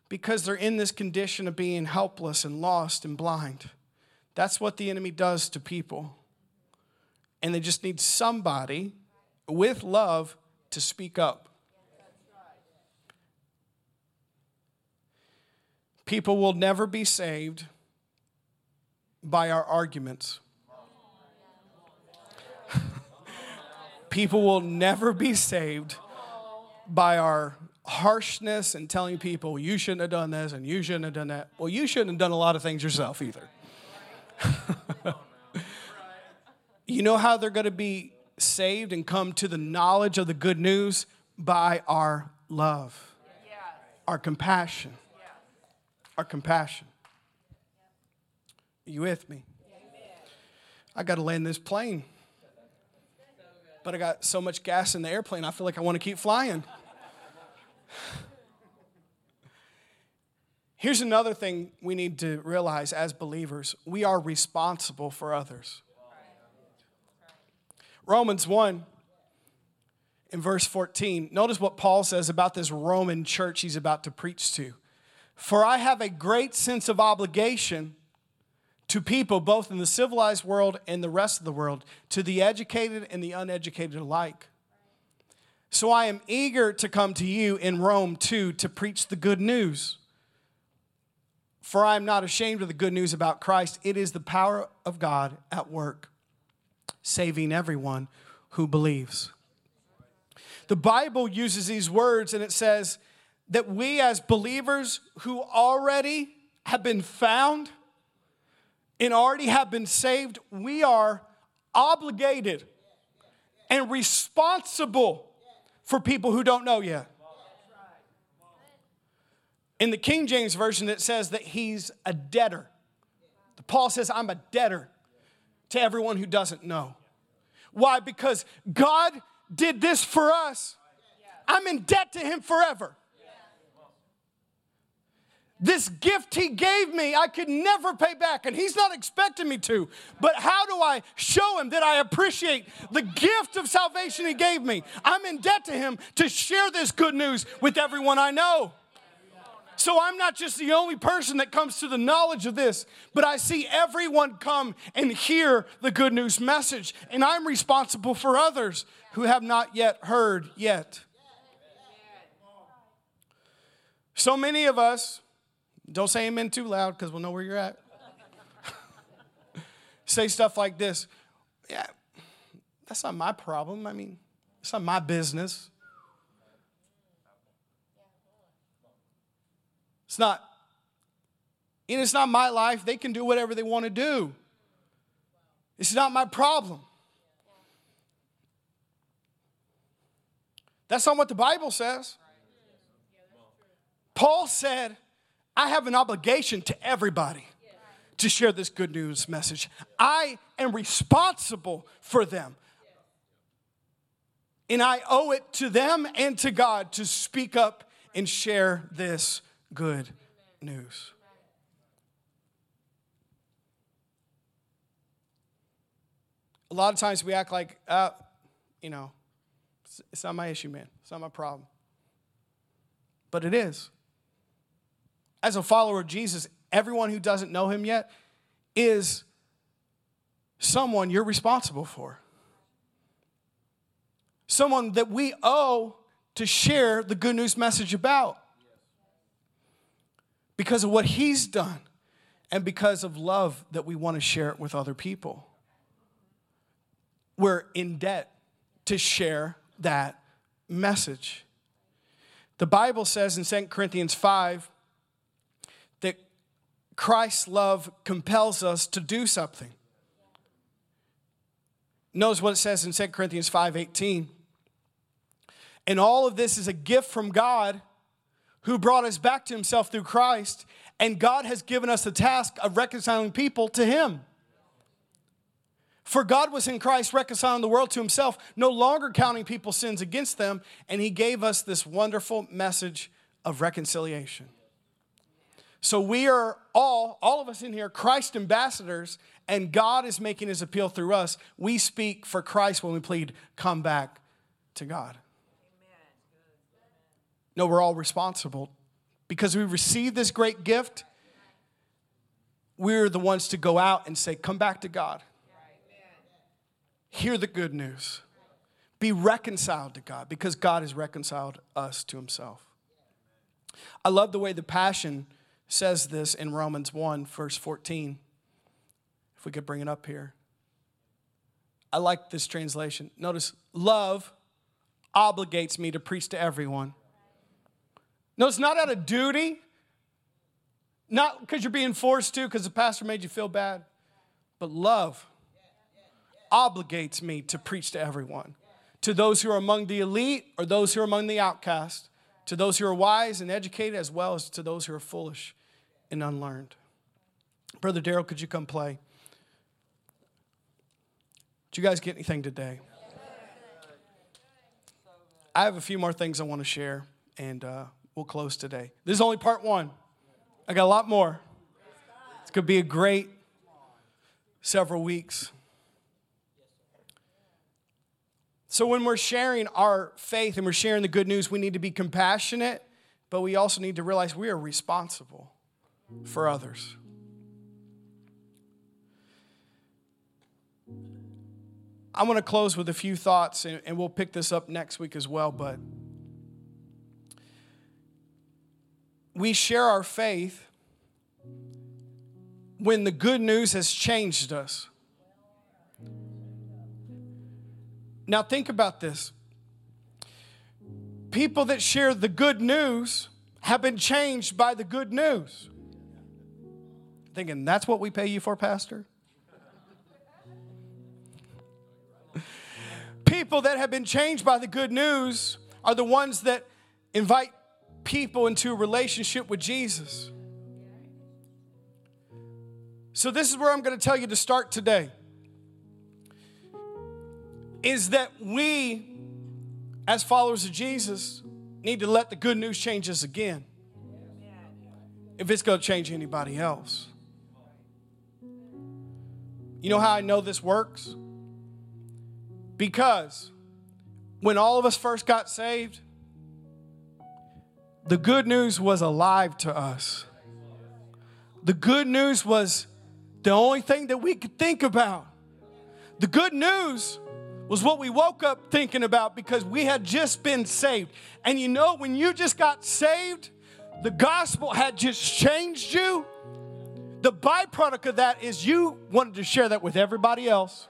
because they're in this condition of being helpless and lost and blind. That's what the enemy does to people. And they just need somebody with love to speak up. People will never be saved by our arguments. <laughs> People will never be saved by our harshness and telling people, you shouldn't have done this and you shouldn't have done that. Well, you shouldn't have done a lot of things yourself either. <laughs> you know how they're going to be saved and come to the knowledge of the good news? By our love, our compassion. Our compassion. You with me? I got to land this plane. But I got so much gas in the airplane, I feel like I want to keep flying. <sighs> Here's another thing we need to realize as believers we are responsible for others. Romans 1 in verse 14, notice what Paul says about this Roman church he's about to preach to. For I have a great sense of obligation to people, both in the civilized world and the rest of the world, to the educated and the uneducated alike. So I am eager to come to you in Rome too to preach the good news. For I am not ashamed of the good news about Christ. It is the power of God at work, saving everyone who believes. The Bible uses these words and it says that we, as believers who already have been found and already have been saved, we are obligated and responsible for people who don't know yet. In the King James Version, it says that he's a debtor. Paul says, I'm a debtor to everyone who doesn't know. Why? Because God did this for us. I'm in debt to him forever. This gift he gave me, I could never pay back, and he's not expecting me to. But how do I show him that I appreciate the gift of salvation he gave me? I'm in debt to him to share this good news with everyone I know. So I'm not just the only person that comes to the knowledge of this, but I see everyone come and hear the good news message. And I'm responsible for others who have not yet heard yet. So many of us don't say amen too loud because we'll know where you're at. <laughs> say stuff like this Yeah, that's not my problem. I mean, it's not my business. It's not, and it's not my life. They can do whatever they want to do. It's not my problem. That's not what the Bible says. Paul said, I have an obligation to everybody to share this good news message. I am responsible for them. And I owe it to them and to God to speak up and share this good news. A lot of times we act like, uh, you know, it's not my issue, man. It's not my problem. But it is as a follower of Jesus, everyone who doesn't know him yet is someone you're responsible for. Someone that we owe to share the good news message about because of what he's done and because of love that we want to share it with other people. We're in debt to share that message. The Bible says in 2 Corinthians 5 Christ's love compels us to do something. Notice what it says in 2 Corinthians 5:18. And all of this is a gift from God who brought us back to himself through Christ, and God has given us the task of reconciling people to him. For God was in Christ reconciling the world to himself, no longer counting people's sins against them, and he gave us this wonderful message of reconciliation. So we are all, all of us in here, Christ ambassadors, and God is making his appeal through us. We speak for Christ when we plead, come back to God. No, we're all responsible because we received this great gift. we're the ones to go out and say, Come back to God. Hear the good news. Be reconciled to God because God has reconciled us to himself. I love the way the Passion says this in Romans 1, verse 14. If we could bring it up here. I like this translation. Notice, love obligates me to preach to everyone. No, it's not out of duty, not because you're being forced to, because the pastor made you feel bad, but love obligates me to preach to everyone. To those who are among the elite or those who are among the outcast, to those who are wise and educated, as well as to those who are foolish and unlearned. Brother Daryl, could you come play? Did you guys get anything today? I have a few more things I want to share, and uh, we'll close today. This is only part one. I got a lot more. It's going to be a great several weeks. So, when we're sharing our faith and we're sharing the good news, we need to be compassionate, but we also need to realize we are responsible for others. I want to close with a few thoughts, and, we'll pick this up next week as well. But we share our faith when the good news has changed us. Now, think about this. People that share the good news have been changed by the good news. Thinking, that's what we pay you for, Pastor? people that have been changed by the good news are the ones that invite people into a relationship with Jesus. So, this is where I'm going to tell you to start today is that we, as followers of Jesus, need to let the good news change us again if it's going to change anybody else. You know how I know this works? Because when all of us first got saved, the good news was alive to us. The good news was the only thing that we could think about. The good news was what we woke up thinking about because we had just been saved. And you know, when you just got saved, the gospel had just changed you. The byproduct of that is you wanted to share that with everybody else.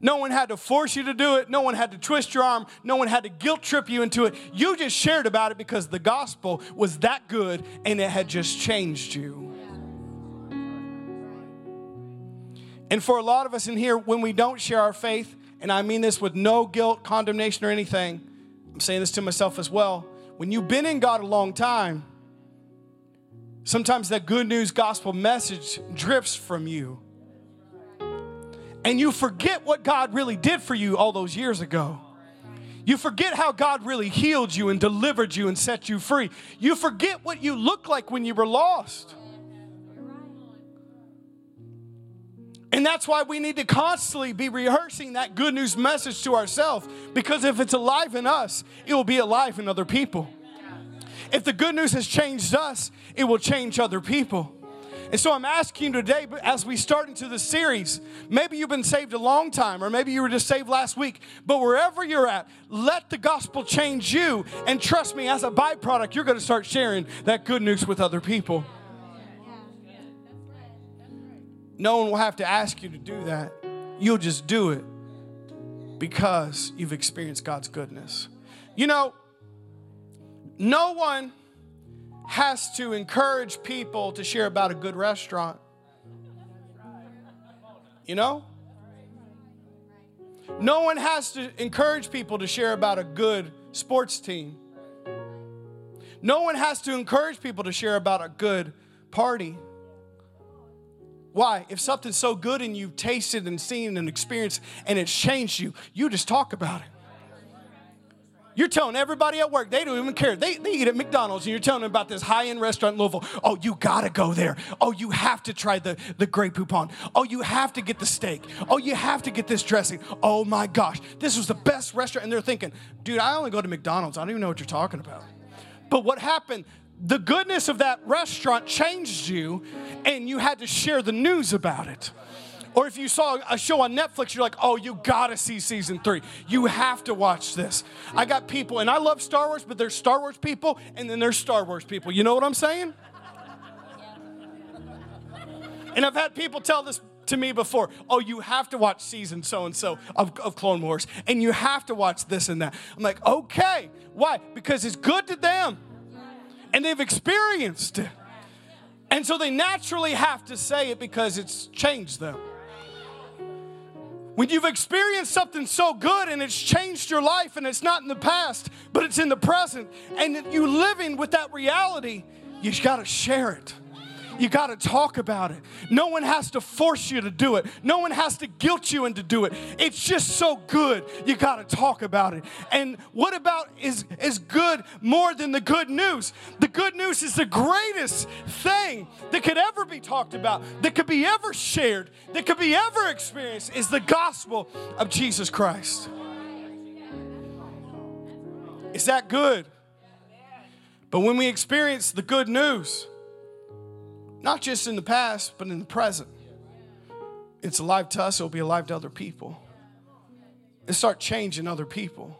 No one had to force you to do it. No one had to twist your arm. No one had to guilt trip you into it. You just shared about it because the gospel was that good and it had just changed you. And for a lot of us in here, when we don't share our faith, and I mean this with no guilt, condemnation, or anything, I'm saying this to myself as well. When you've been in God a long time, sometimes that good news gospel message drifts from you and you forget what God really did for you all those years ago. You forget how God really healed you and delivered you and set you free. You forget what you looked like when you were lost. And that's why we need to constantly be rehearsing that good news message to ourselves because if it's alive in us, it will be alive in other people. If the good news has changed us, it will change other people. And so I'm asking you today, as we start into the series, maybe you've been saved a long time, or maybe you were just saved last week, but wherever you're at, let the gospel change you. And trust me, as a byproduct, you're going to start sharing that good news with other people. No one will have to ask you to do that. You'll just do it because you've experienced God's goodness. You know, no one has to encourage people to share about a good restaurant. You know? No one has to encourage people to share about a good sports team. No one has to encourage people to share about a good party. Why? If something's so good and you've tasted and seen and experienced and it's changed you, you just talk about it. You're telling everybody at work, they don't even care. They, they eat at McDonald's, and you're telling them about this high end restaurant in Louisville. Oh, you gotta go there. Oh, you have to try the, the Grey Poupon. Oh, you have to get the steak. Oh, you have to get this dressing. Oh my gosh, this was the best restaurant. And they're thinking, dude, I only go to McDonald's. I don't even know what you're talking about. But what happened? the goodness of that restaurant changed you and you had to share the news about it. Or if you saw a show on Netflix, you're like, oh, you gotta see season three. You have to watch this. I got people, and I love Star Wars, but there's Star Wars people, and then there's Star Wars people. You know what I'm saying? And I've had people tell this to me before oh, you have to watch season so and so of Clone Wars, and you have to watch this and that. I'm like, okay. Why? Because it's good to them, and they've experienced it. And so they naturally have to say it because it's changed them. When you've experienced something so good and it's changed your life and it's not in the past, but it's in the present, and you living with that reality, you've got to share it. You got to talk about it. No one has to force you to do it. No one has to guilt you into do it. It's just so good. You got to talk about it. And what about is is good more than the good news? The good news is the greatest thing that could ever be talked about, that could be ever shared, that could be ever experienced is the gospel of Jesus Christ. Is that good? But when we experience the good news, not just in the past, but in the present. It's alive to us, it'll be alive to other people. And start changing other people.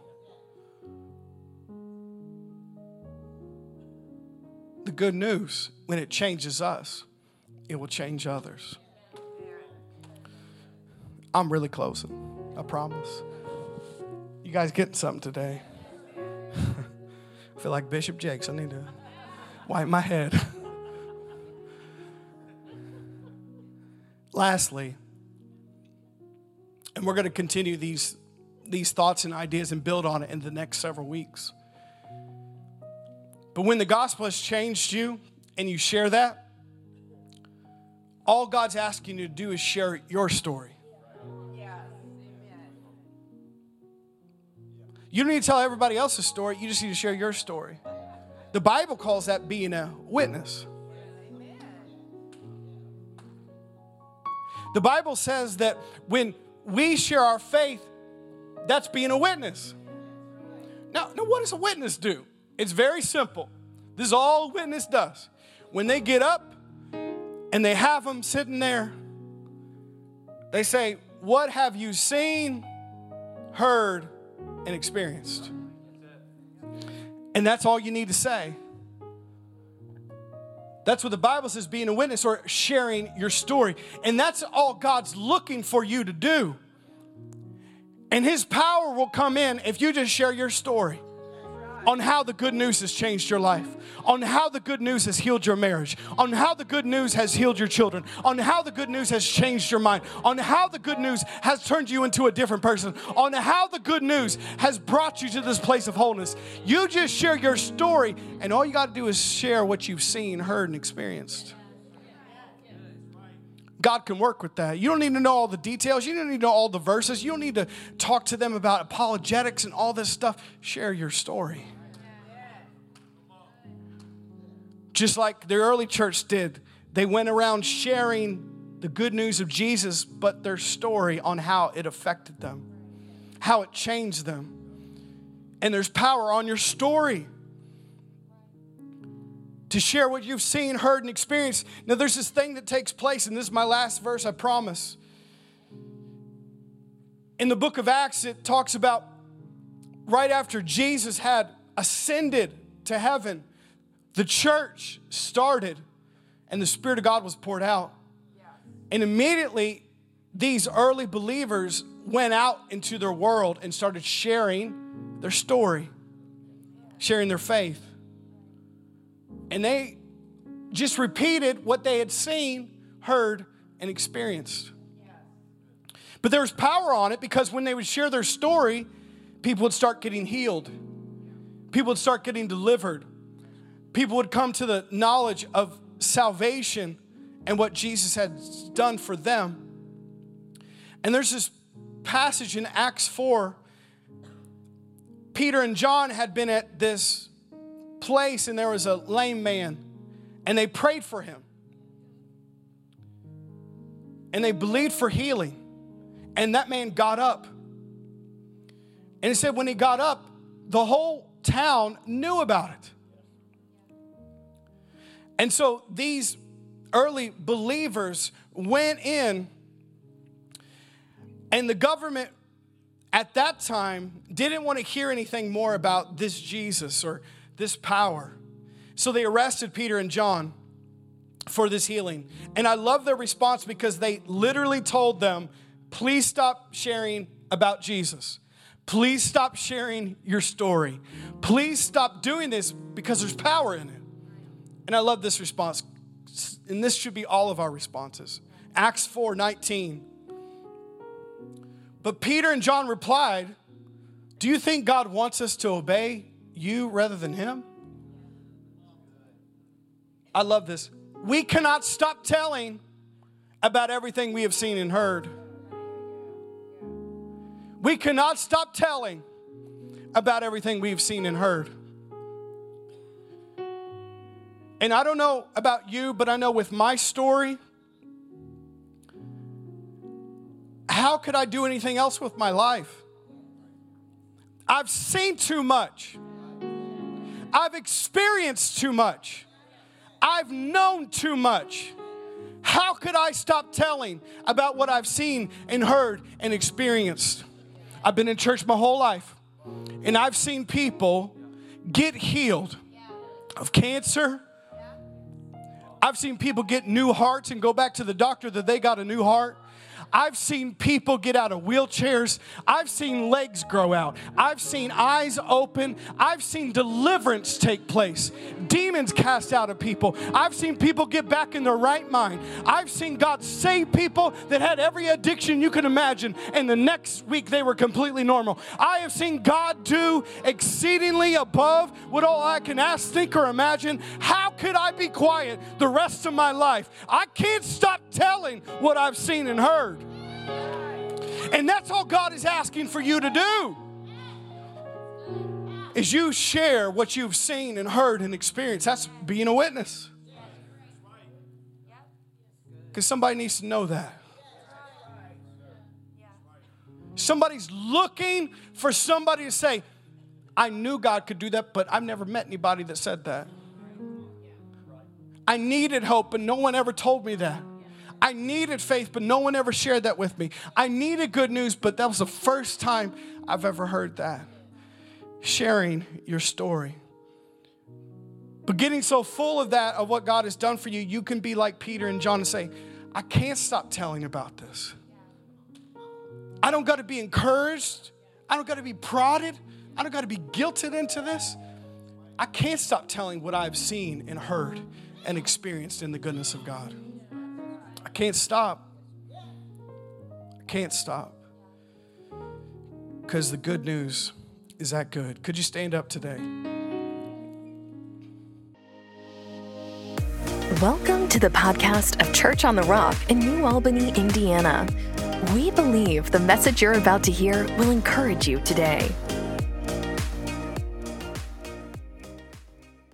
The good news, when it changes us, it will change others. I'm really closing, I promise. You guys getting something today? <laughs> I feel like Bishop Jakes. I need to wipe my head. <laughs> Lastly, and we're going to continue these, these thoughts and ideas and build on it in the next several weeks. But when the gospel has changed you and you share that, all God's asking you to do is share your story. You don't need to tell everybody else's story, you just need to share your story. The Bible calls that being a witness. The Bible says that when we share our faith, that's being a witness. Now, now what does a witness do? It's very simple. This is all a witness does. When they get up and they have them sitting there, they say, What have you seen, heard, and experienced? And that's all you need to say. That's what the Bible says being a witness or sharing your story. And that's all God's looking for you to do. And His power will come in if you just share your story on how the good news has changed your life, on how the good news has healed your marriage, on how the good news has healed your children, on how the good news has changed your mind, on how the good news has turned you into a different person, on how the good news has brought you to this place of wholeness. You just share your story, and all you got to do is share what you've seen, heard, and experienced. God can work with that. You don't need to know all the details. You don't need to know all the verses. You don't need to talk to them about apologetics and all this stuff. Share your story. Just like the early church did, they went around sharing the good news of Jesus, but their story on how it affected them, how it changed them. And there's power on your story to share what you've seen, heard, and experienced. Now, there's this thing that takes place, and this is my last verse, I promise. In the book of Acts, it talks about right after Jesus had ascended to heaven, the church started and the Spirit of God was poured out. And immediately, these early believers went out into their world and started sharing their story, sharing their faith. And they just repeated what they had seen, heard, and experienced. But there was power on it because when they would share their story, people would start getting healed, people would start getting delivered people would come to the knowledge of salvation and what Jesus had done for them. And there's this passage in Acts 4. Peter and John had been at this place, and there was a lame man, and they prayed for him. And they believed for healing. And that man got up. And he said, when he got up, the whole town knew about it. And so these early believers went in, and the government at that time didn't want to hear anything more about this Jesus or this power. So they arrested Peter and John for this healing. And I love their response because they literally told them, please stop sharing about Jesus. Please stop sharing your story. Please stop doing this because there's power in it. And I love this response. And this should be all of our responses. Acts 4 19. But Peter and John replied, Do you think God wants us to obey you rather than him? I love this. We cannot stop telling about everything we have seen and heard. We cannot stop telling about everything we've seen and heard. And I don't know about you, but I know with my story, how could I do anything else with my life? I've seen too much. I've experienced too much. I've known too much. How could I stop telling about what I've seen and heard and experienced? I've been in church my whole life, and I've seen people get healed of cancer. I've seen people get new hearts and go back to the doctor that they got a new heart. I've seen people get out of wheelchairs. I've seen legs grow out. I've seen eyes open. I've seen deliverance take place. Demons cast out of people. I've seen people get back in their right mind. I've seen God save people that had every addiction you can imagine, and the next week they were completely normal. I have seen God do exceedingly above what all I can ask, think, or imagine. How could I be quiet the rest of my life? I can't stop telling what I've seen and heard. And that's all God is asking for you to do. Is you share what you've seen and heard and experienced. That's being a witness. Because somebody needs to know that. Somebody's looking for somebody to say, I knew God could do that, but I've never met anybody that said that. I needed hope, but no one ever told me that. I needed faith, but no one ever shared that with me. I needed good news, but that was the first time I've ever heard that. Sharing your story. But getting so full of that, of what God has done for you, you can be like Peter and John and say, I can't stop telling about this. I don't got to be encouraged. I don't got to be prodded. I don't got to be guilted into this. I can't stop telling what I've seen and heard and experienced in the goodness of God. I can't stop. I can't stop. Because the good news is that good. Could you stand up today? Welcome to the podcast of Church on the Rock in New Albany, Indiana. We believe the message you're about to hear will encourage you today.